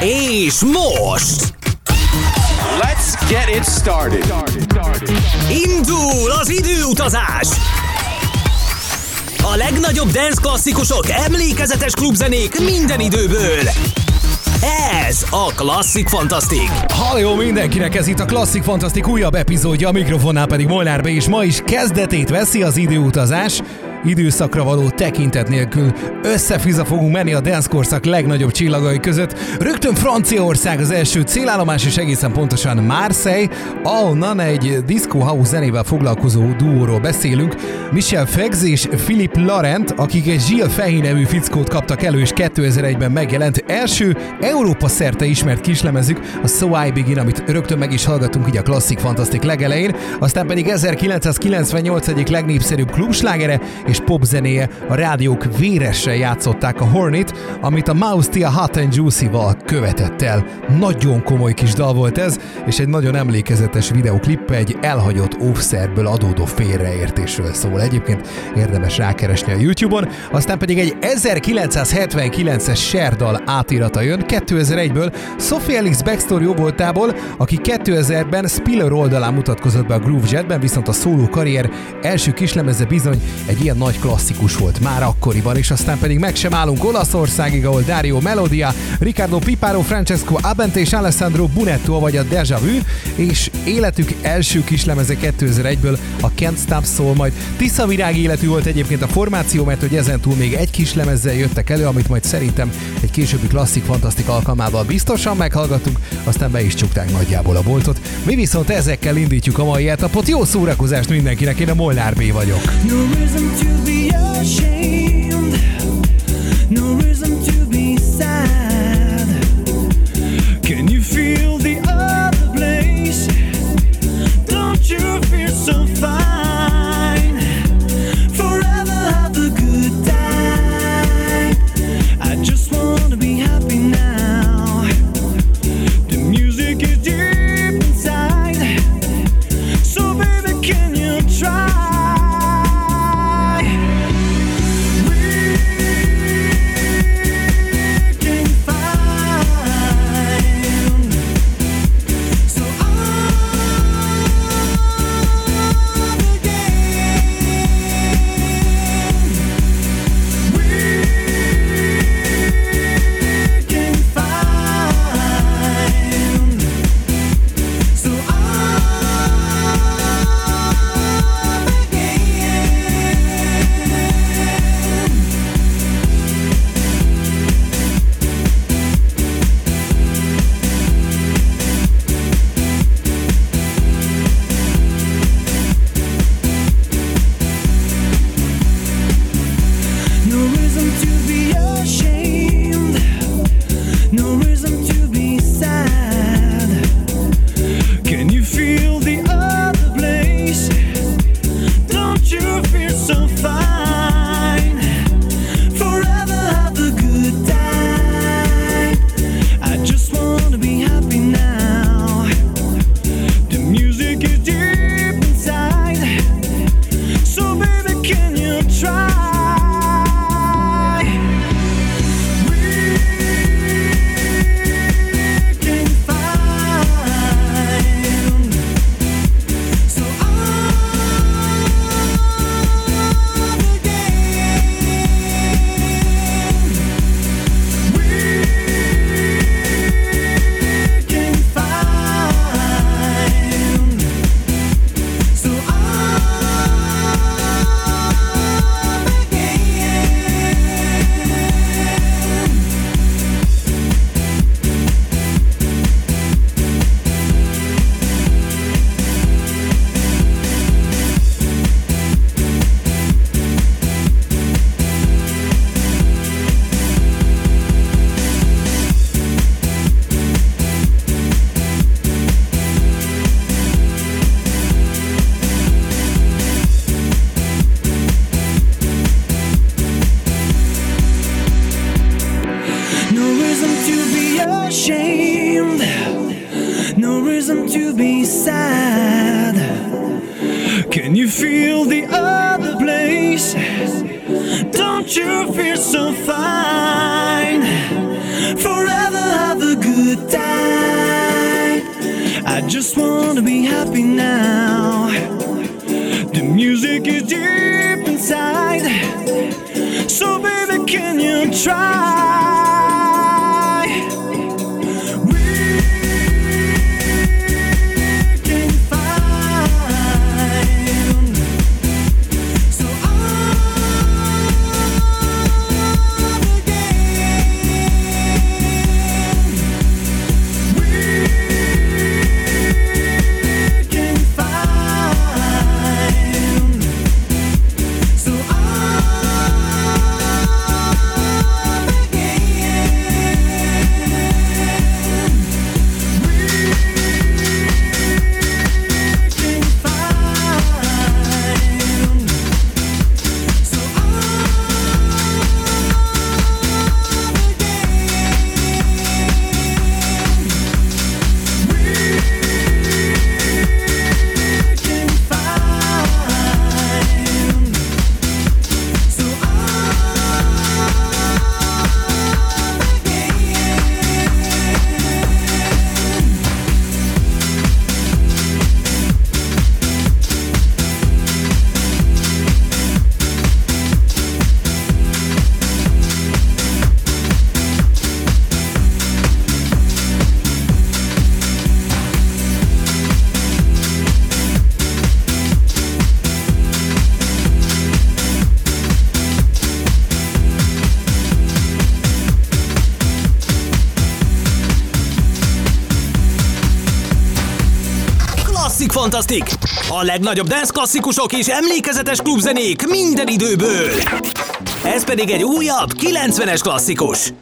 És most! Let's get it started. Indul az időutazás! A legnagyobb dance klasszikusok, emlékezetes klubzenék minden időből. Ez a Klasszik Fantasztik. Halló mindenkinek, ez itt a Klasszik Fantasztik újabb epizódja, a mikrofonnál pedig Molnár B. és ma is kezdetét veszi az időutazás időszakra való tekintet nélkül összefiza fogunk menni a dance korszak legnagyobb csillagai között. Rögtön Franciaország az első célállomás, és egészen pontosan Marseille, ahonnan egy disco house zenével foglalkozó duóról beszélünk. Michel Fegz és Philippe Laurent, akik egy Gilles Fehi nevű fickót kaptak elő, és 2001-ben megjelent első Európa szerte ismert kislemezük, a So I Begin, amit rögtön meg is hallgatunk így a klasszik fantasztik legelején, aztán pedig 1998 egyik legnépszerűbb klubslágere, és popzenéje, a rádiók véresen játszották a Hornet, amit a Mouse Tia Hot and Juicy-val követett el. Nagyon komoly kis dal volt ez, és egy nagyon emlékezetes videoklippe egy elhagyott óvszerből adódó félreértésről szól. Egyébként érdemes rákeresni a YouTube-on, aztán pedig egy 1979-es Sherdal átirata jön 2001-ből Sophie Alex backstory voltából, aki 2000-ben Spiller oldalán mutatkozott be a Groove Jetben, viszont a szóló karrier első kislemeze bizony egy ilyen nagy klasszikus volt már akkoriban, és aztán pedig meg sem állunk Olaszországig, ahol Dario Melodia, Ricardo Piparo, Francesco Abente és Alessandro Bunetto vagy a Deja Vu, és életük első kislemeze 2001-ből a Can't Stop Soul, majd Tisza Virág életű volt egyébként a formáció, mert hogy ezentúl még egy kislemezzel jöttek elő, amit majd szerintem egy későbbi klasszik fantasztik alkalmával biztosan meghallgatunk, aztán be is csukták nagyjából a boltot. Mi viszont ezekkel indítjuk a mai etapot. Jó szórakozást mindenkinek, én a Molnár B vagyok. No to be ashamed. Plastik. A legnagyobb dance klasszikusok és emlékezetes klubzenék minden időből. Ez pedig egy újabb, 90-es klasszikus.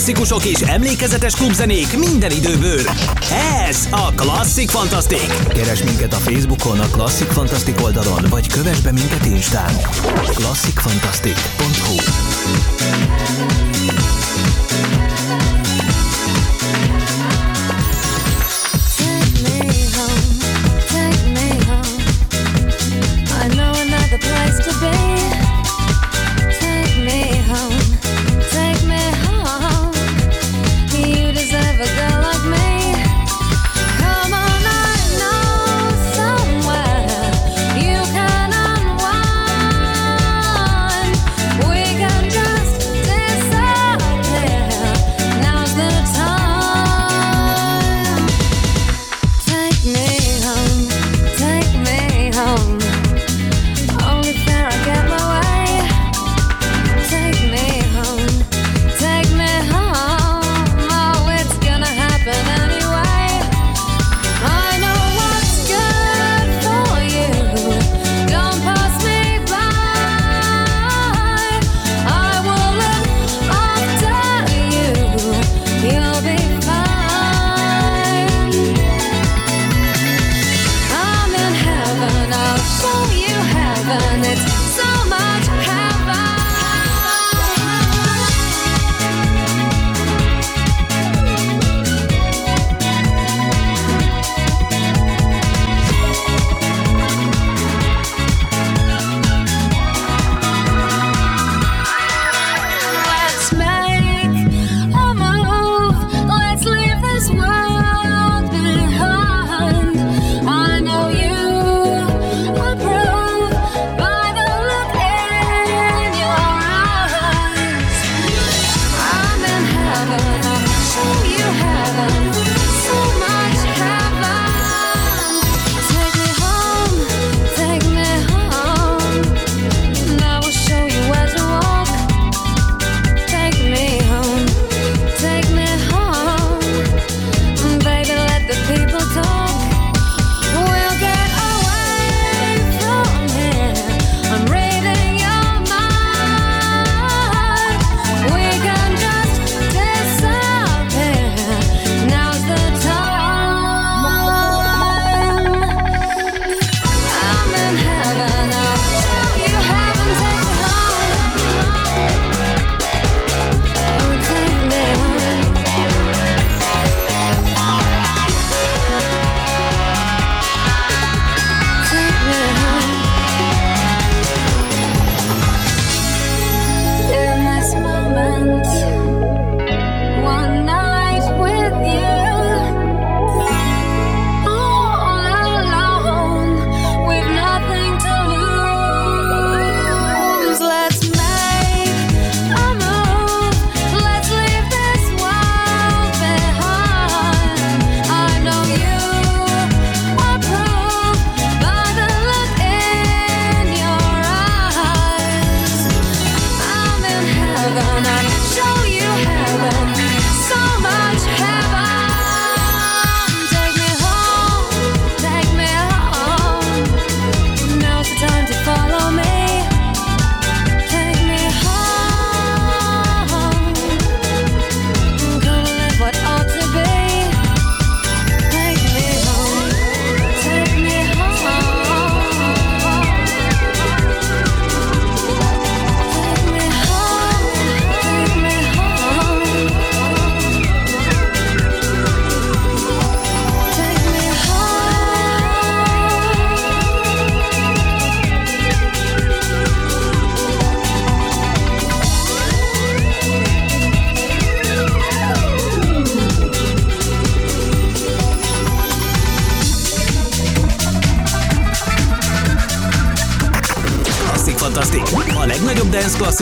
klasszikusok és emlékezetes klubzenék minden időből. Ez a Klasszik Fantasztik. Keres minket a Facebookon, a Klasszik Fantasztik oldalon, vagy kövess be minket Instán. klasszikfantasztik.hu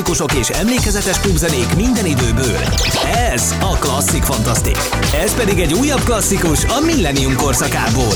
klasszikusok és emlékezetes klubzenék minden időből. Ez a Classic Fantastic. Ez pedig egy újabb klasszikus a Millennium korszakából.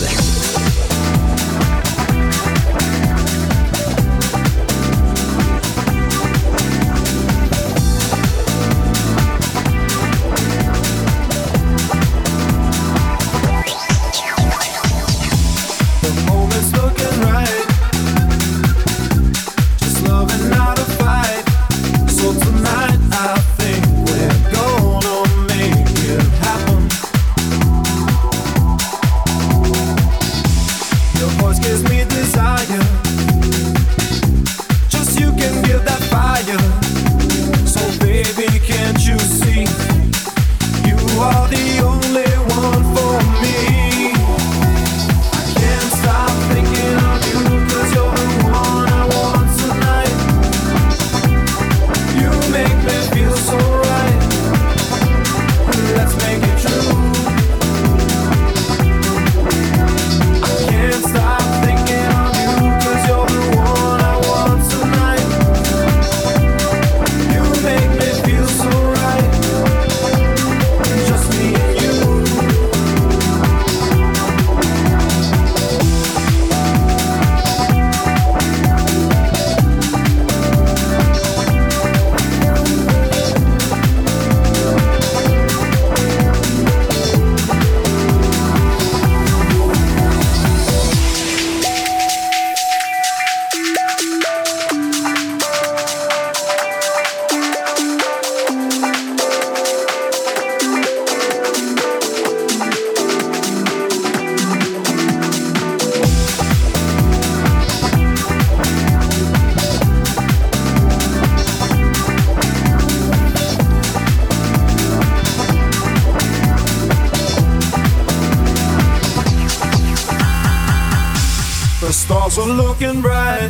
Stars are looking bright.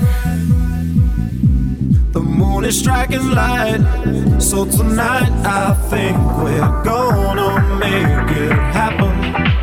The moon is striking light. So tonight I think we're gonna make it happen.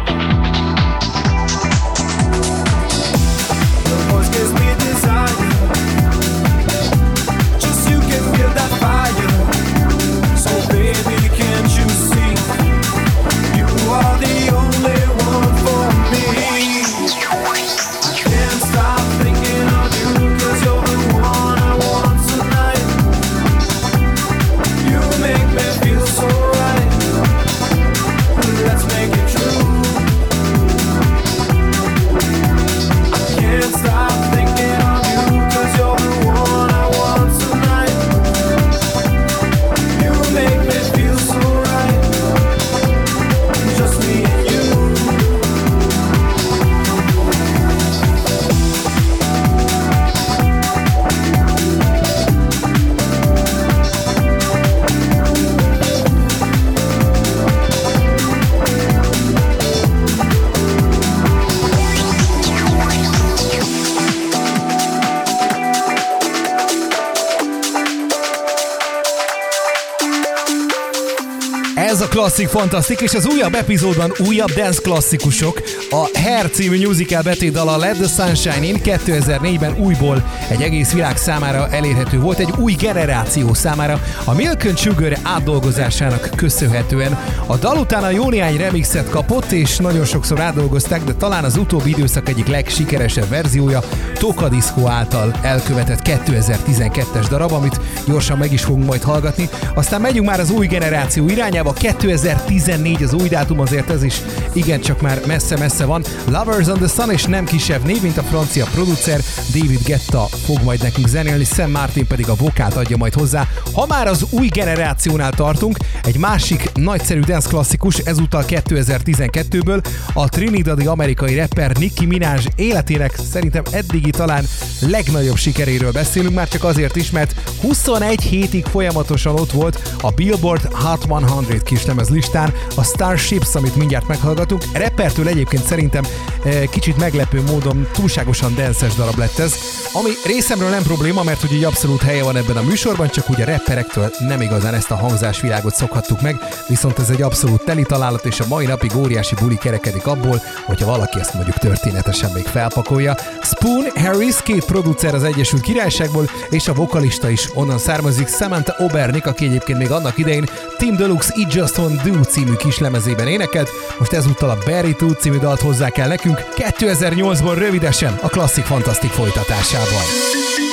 Klasszik Fantasztik, és az újabb epizódban újabb dance klasszikusok. A Hair című musical betétdala Let the Sunshine In 2004-ben újból egy egész világ számára elérhető volt, egy új generáció számára. A Milk and Sugar átdolgozásának köszönhetően a dal utána jó néhány remixet kapott, és nagyon sokszor átdolgozták, de talán az utóbbi időszak egyik legsikeresebb verziója Toka Disco által elkövetett 2012-es darab, amit gyorsan meg is fogunk majd hallgatni. Aztán megyünk már az új generáció irányába, 2014 az új dátum, azért ez is igencsak már messze-messze van. Lovers on the Sun és nem kisebb név, mint a francia producer David Getta fog majd nekünk zenélni, Sam Martin pedig a vokát adja majd hozzá. Ha már az új generációnál tartunk, egy másik nagyszerű dance klasszikus, ezúttal 2012-ből, a Trinidadi amerikai rapper Nicki Minaj életének szerintem eddigi talán legnagyobb sikeréről beszélünk, már csak azért is, mert 21 hétig folyamatosan ott volt a Billboard Hot 100 kislemez listán, a Starships, amit mindjárt meghallgatunk. Rappertől egyébként szerintem eh, kicsit meglepő módon túlságosan denses darab lett ez, ami részemről nem probléma, mert ugye egy abszolút helye van ebben a műsorban, csak ugye rapperektől nem igazán ezt a hangzásvilágot szokhattuk meg, viszont ez egy abszolút teli találat, és a mai napig óriási buli kerekedik abból, hogyha valaki ezt mondjuk történetesen még felpakolja. Spoon Harris, két producer az Egyesült Királyságból, és a vokalista is onnan származik, Samantha Obernik, aki egyébként még annak idején Team Deluxe It Just Won't Do című kislemezében énekelt, most ezúttal a Barry Two című dalt hozzá kell nekünk 2008-ból rövidesen a klasszik fantasztik folytatásában.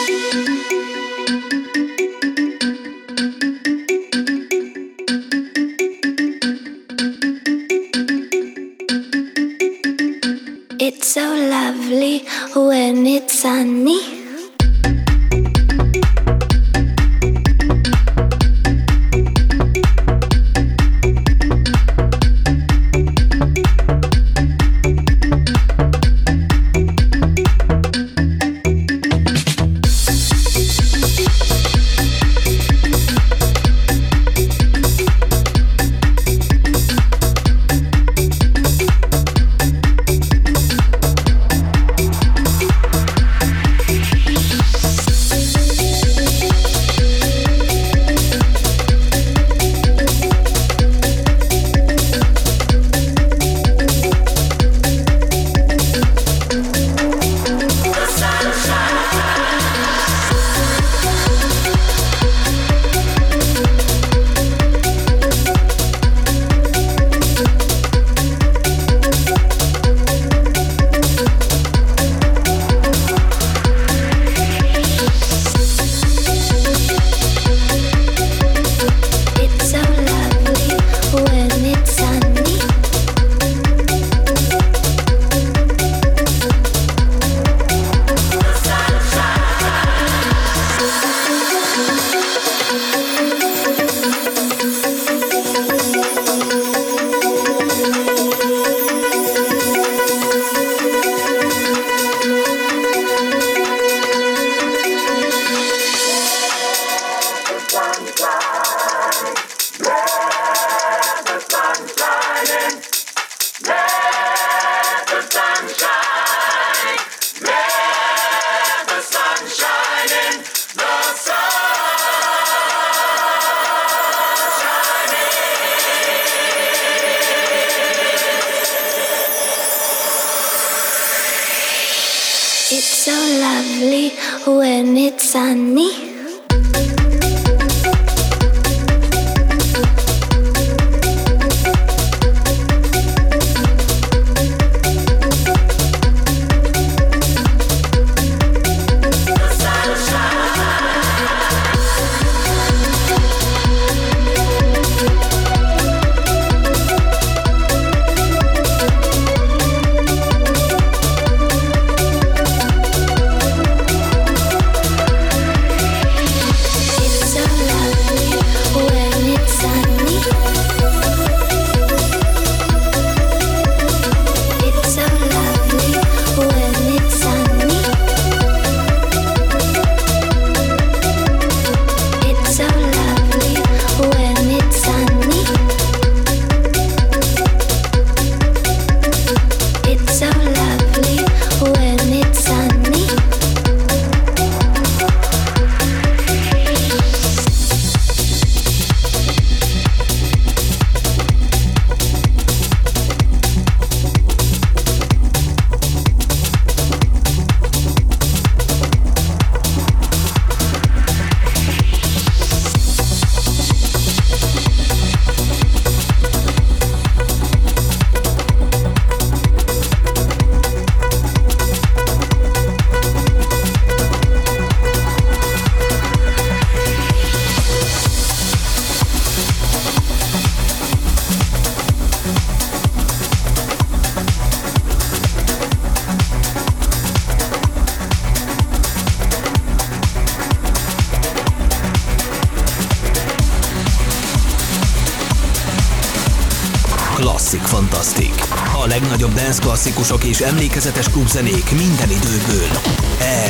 és emlékezetes klubzenék minden időből.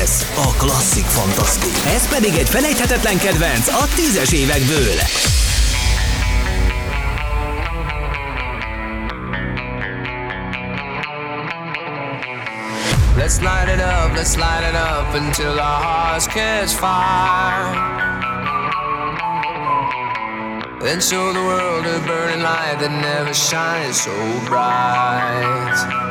Ez a Klasszik Fantasztik. Ez pedig egy felejthetetlen kedvenc a tízes évekből. Let's light it up, let's light it up until our hearts catch fire. Then show the world a burning light that never shines so bright.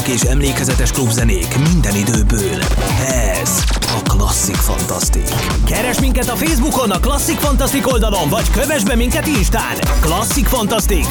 klasszisok és emlékezetes klubzenék minden időből. Ez a Klasszik Fantasztik. Keres minket a Facebookon, a Klasszik Fantasztik oldalon, vagy kövess be minket Instán. Klasszik Fantasztik,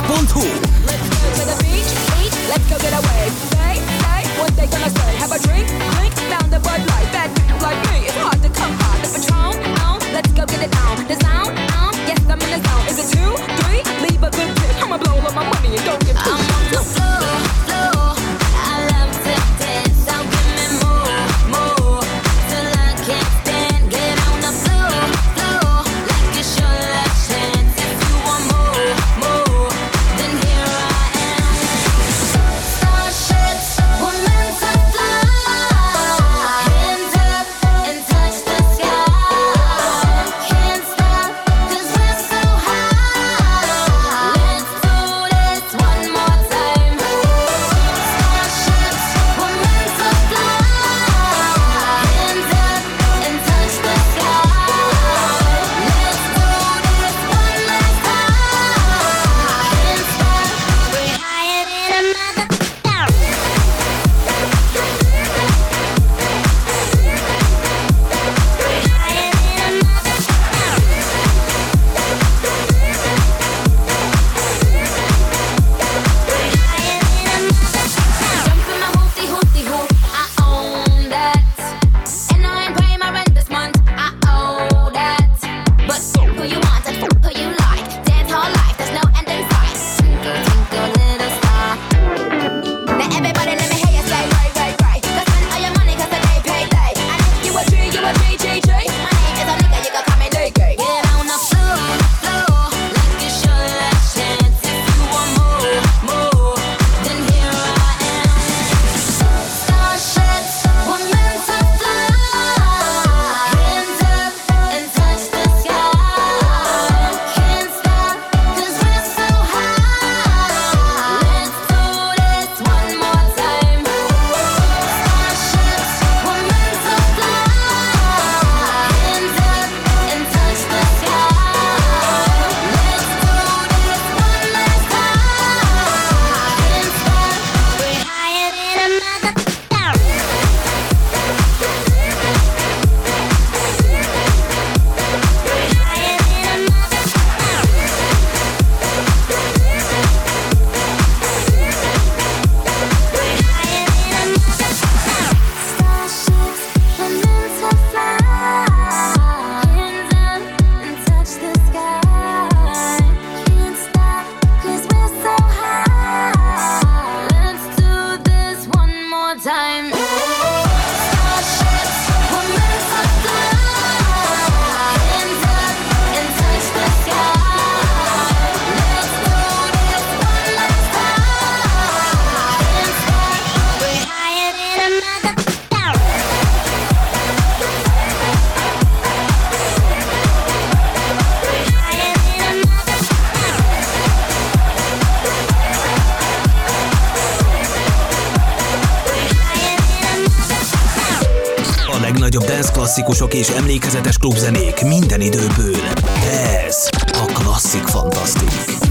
klasszikusok és emlékezetes klubzenék minden időből. Ez a Klasszik Fantasztik.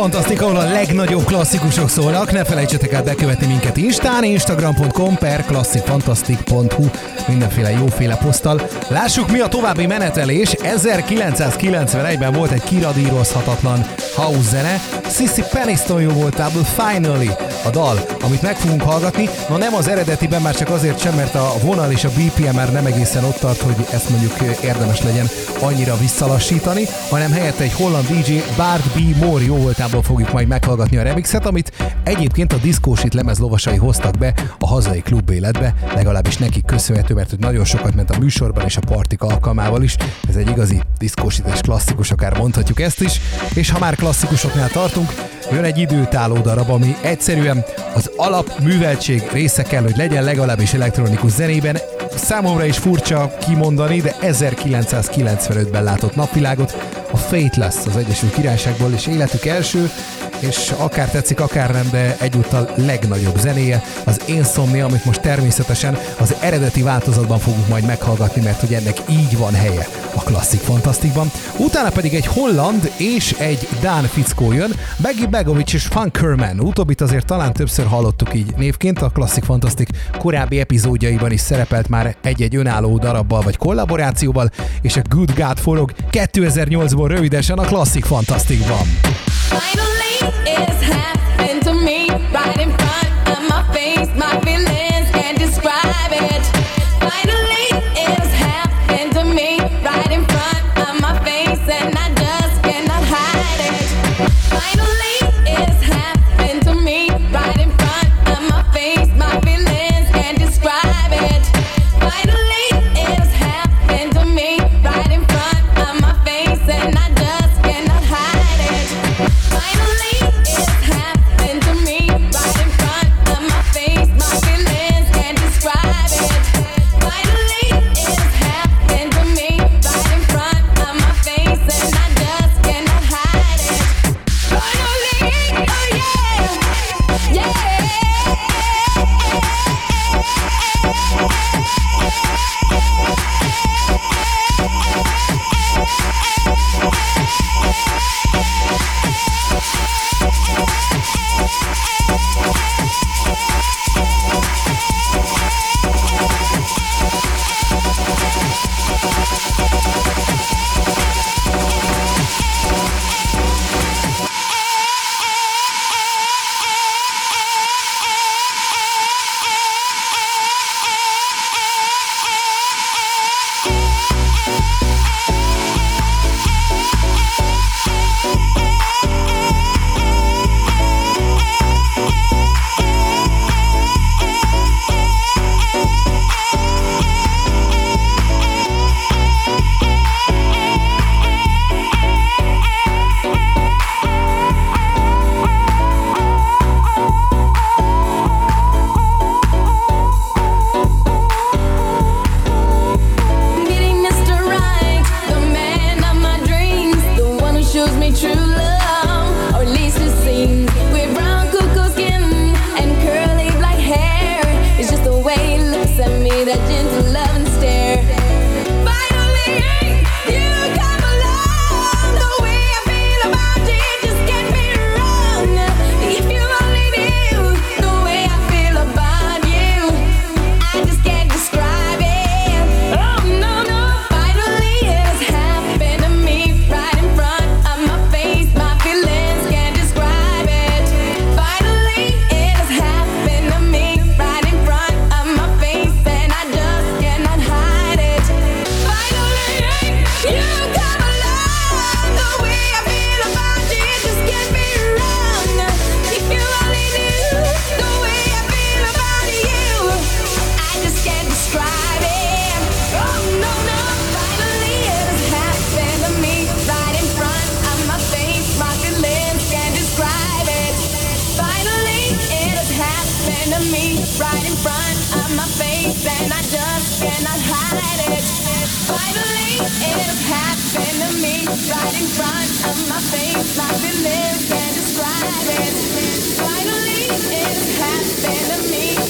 A Klasszik Fantasztik, ahol a legnagyobb klasszikusok szólnak. Ne felejtsetek el bekövetni minket Instán, instagram.com per klasszikfantasztik.hu mindenféle jóféle poszttal. Lássuk mi a további menetelés. 1991-ben volt egy kiradírozhatatlan house zene. Sissy Peniston jó voltából Finally a dal, amit meg fogunk hallgatni. Na nem az eredetiben, már csak azért sem, mert a vonal és a BPM már nem egészen ott tart, hogy ezt mondjuk érdemes legyen annyira visszalassítani, hanem helyette egy holland DJ Bart B. Moore jó voltából fogjuk majd meghallgatni a remixet, amit egyébként a diszkósit lemez lovasai hoztak be a hazai klub életbe, legalábbis nekik köszönhető, mert hogy nagyon sokat ment a műsorban és a partik alkalmával is. Ez egy igazi diszkósítás klasszikus, akár mondhatjuk ezt is. És ha már klasszikusoknál tartunk, jön egy időtálló darab, ami egyszerűen az alapműveltség része kell, hogy legyen legalábbis elektronikus zenében. Számomra is furcsa kimondani, de 1995-ben látott napvilágot a Fateless az Egyesült Királyságból, és életük első, és akár tetszik, akár nem, de egyúttal legnagyobb zenéje, az Insomnia, amit most természetesen az eredeti változatban fogunk majd meghallgatni, mert hogy ennek így van helye a klasszik fantasztikban. Utána pedig egy holland és egy dán fickó jön, Beggy Begovic és Funkerman. Utóbbit azért talán többször hallottuk így névként, a klasszik fantasztik korábbi epizódjaiban is szerepelt már egy-egy önálló darabbal vagy kollaborációval, és a Good God forog 2008-ból rövidesen a klasszik fantasztikban. Finally, it's happened to me right in front of my face. My feelings can't describe it. Finally, and it. Finally, it happened to me right in front of my face. Life we live and describe it. Finally, it happened to me.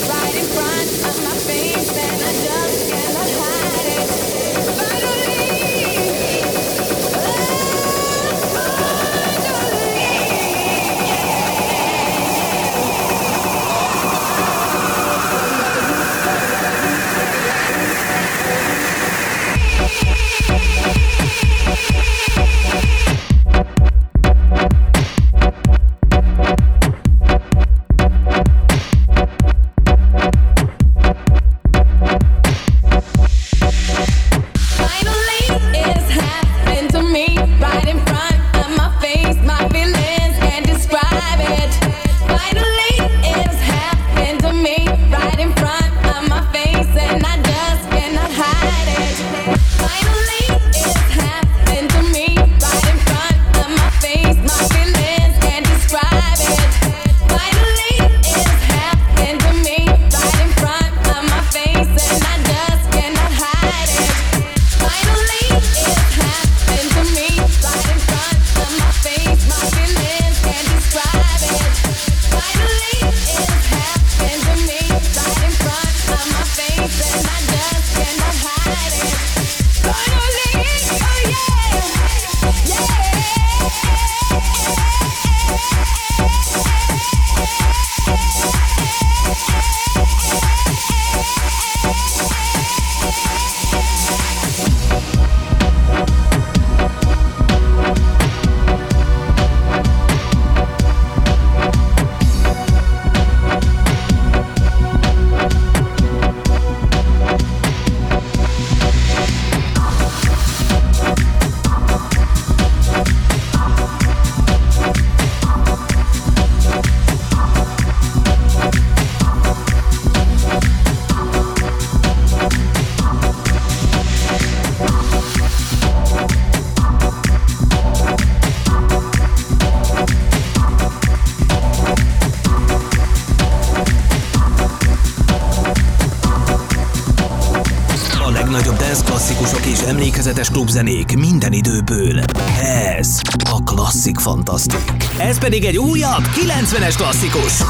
fantasztik. Ez pedig egy újabb 90-es klasszikus.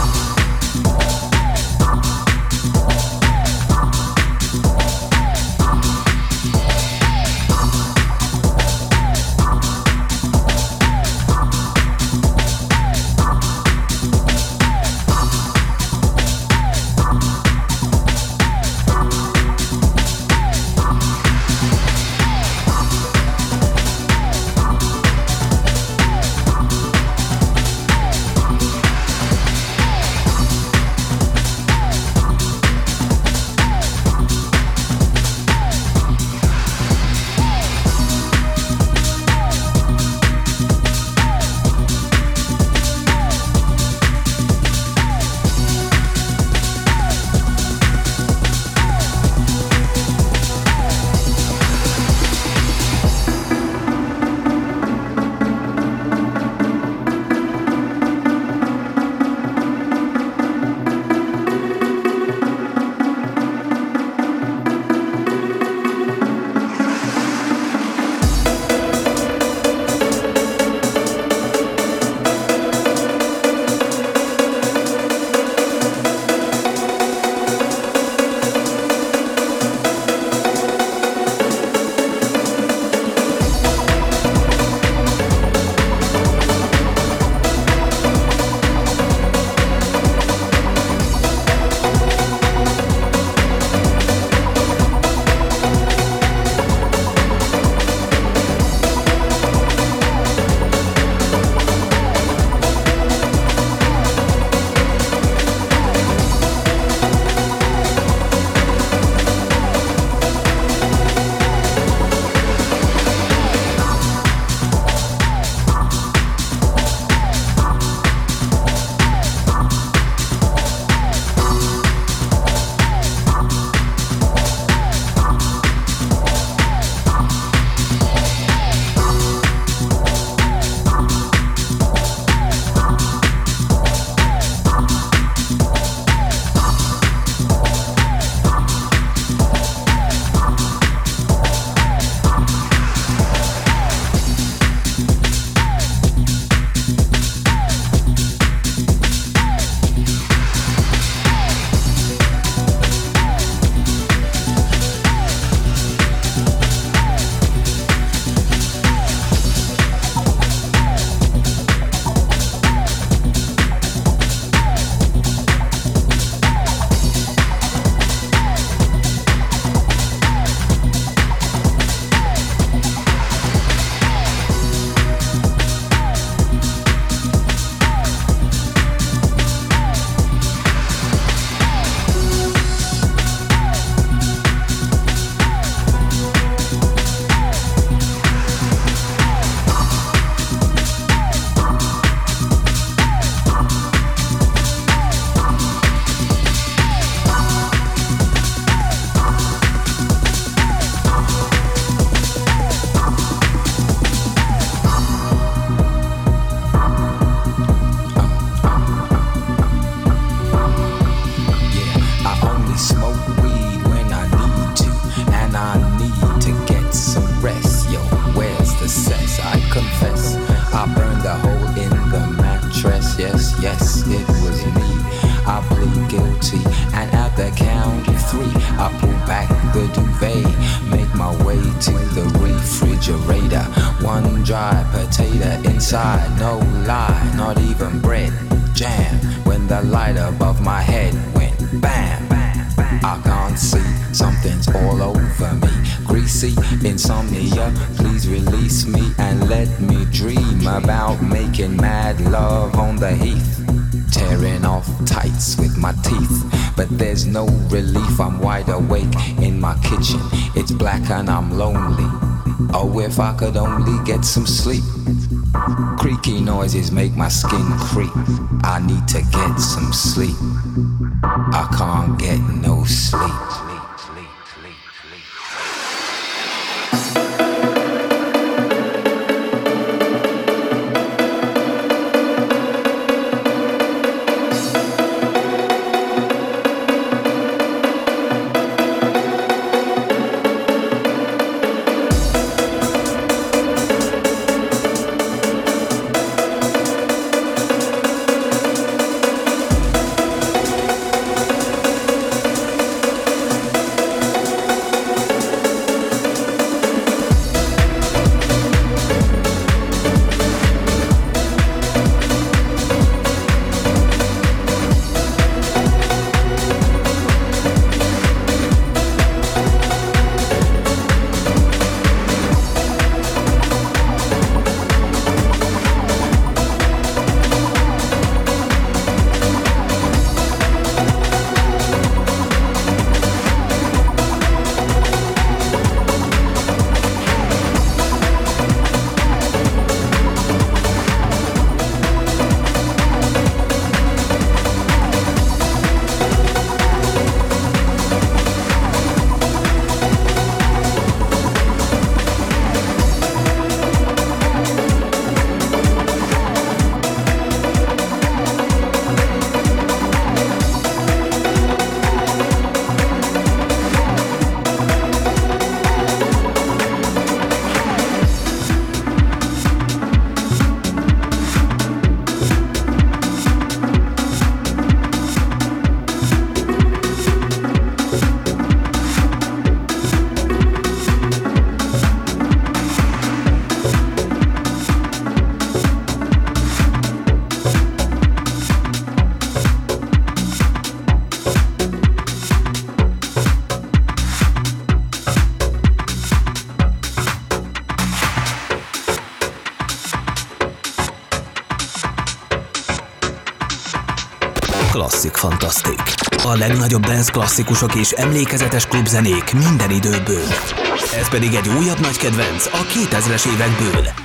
There's no relief. I'm wide awake in my kitchen. It's black and I'm lonely. Oh, if I could only get some sleep. Creaky noises make my skin creep. I need to get some sleep. I can't get no sleep. Klasszik Fantasztik. A legnagyobb dance klasszikusok és emlékezetes klubzenék minden időből. Ez pedig egy újabb nagy kedvenc a 2000-es évekből.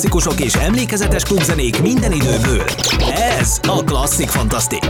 Klasszikusok és emlékezetes klubzenék minden időből. Ez a Klasszik Fantasztik.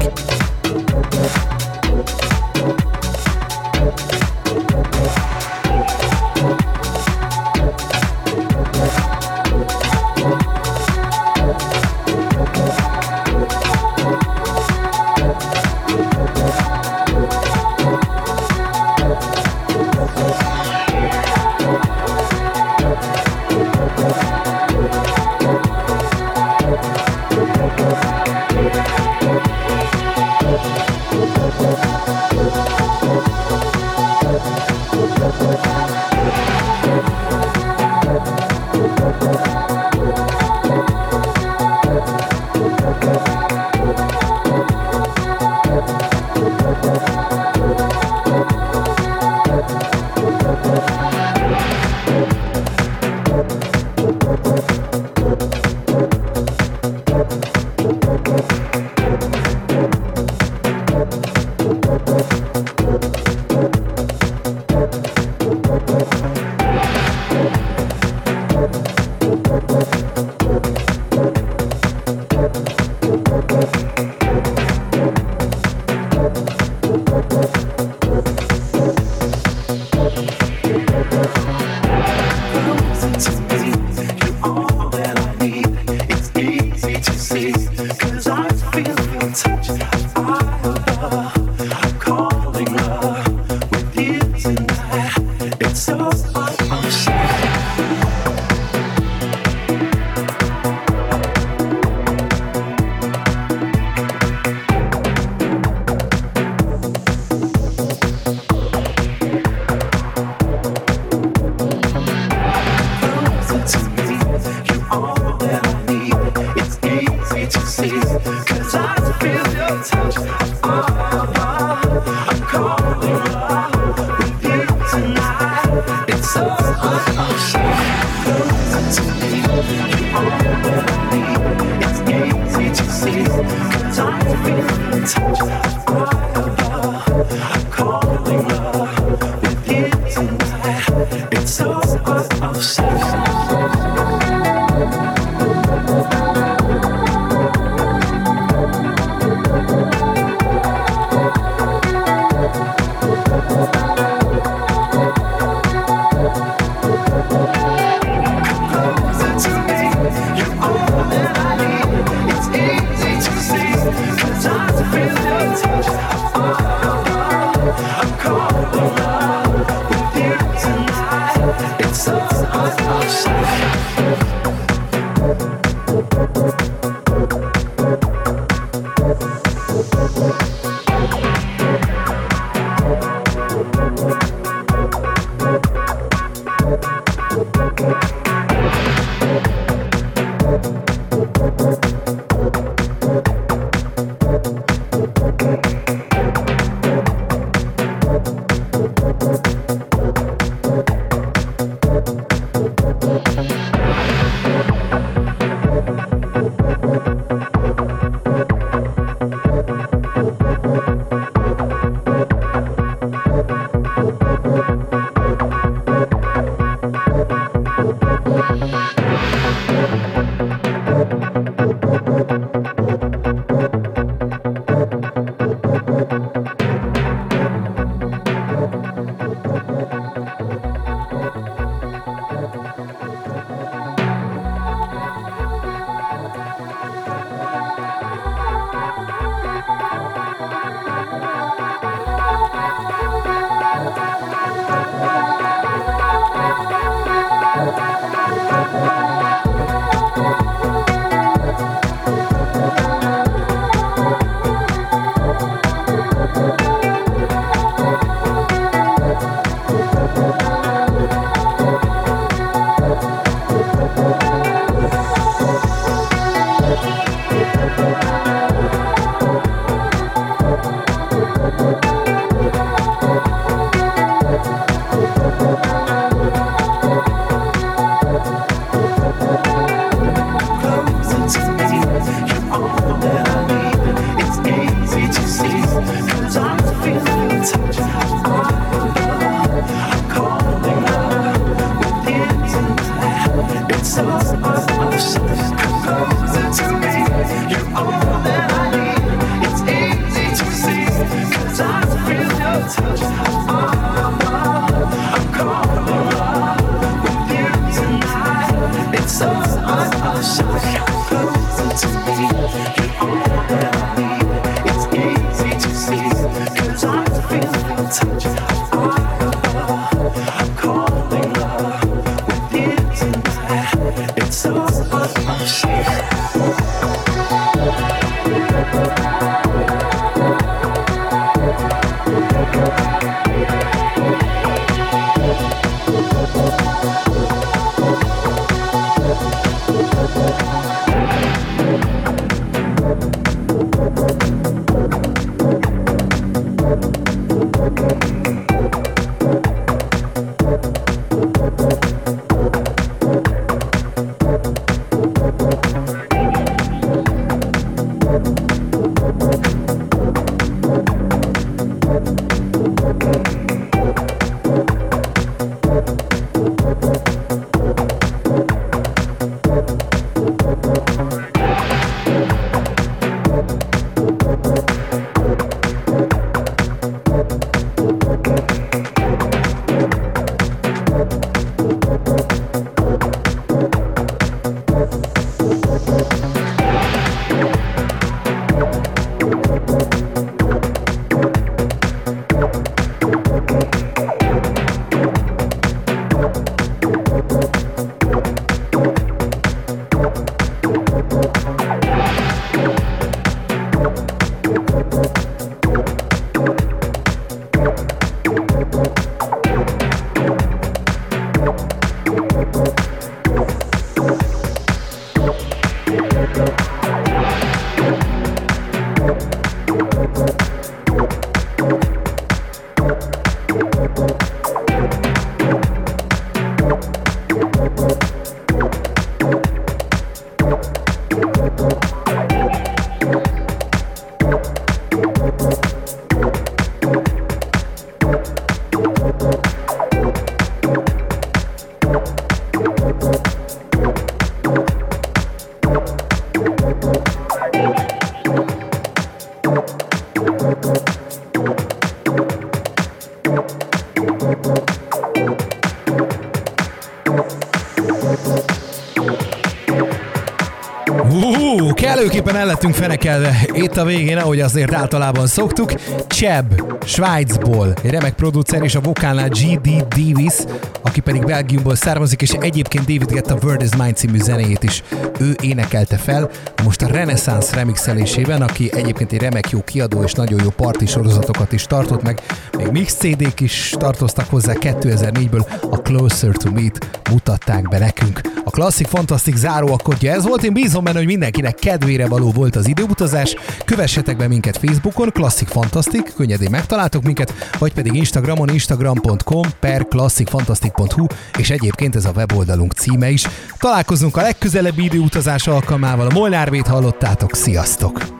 Hú, kellőképpen el lettünk fenekelve itt a végén, ahogy azért általában szoktuk. Cheb, Svájcból, egy remek producer és a vokálnál G.D. Davis, aki pedig Belgiumból származik, és egyébként David Guetta Word is Mine című zenéjét is ő énekelte fel. Most a Renaissance remixelésében, aki egyébként egy remek jó kiadó és nagyon jó parti sorozatokat is tartott meg, még mix CD-k is tartoztak hozzá 2004-ből, a Closer to Meet mutatták be nekünk. A klasszik, fantasztik záró akkordja ez volt, én bízom benne, hogy mindenkinek kedvére való volt az időutazás. Kövessetek be minket Facebookon, klasszik fantasztik, könnyedén megtaláltok minket, vagy pedig Instagramon, instagram.com per klasszikfantasztik.hu, és egyébként ez a weboldalunk címe is. Találkozunk a legközelebbi időutazás alkalmával, a Molnár Bét hallottátok, sziasztok!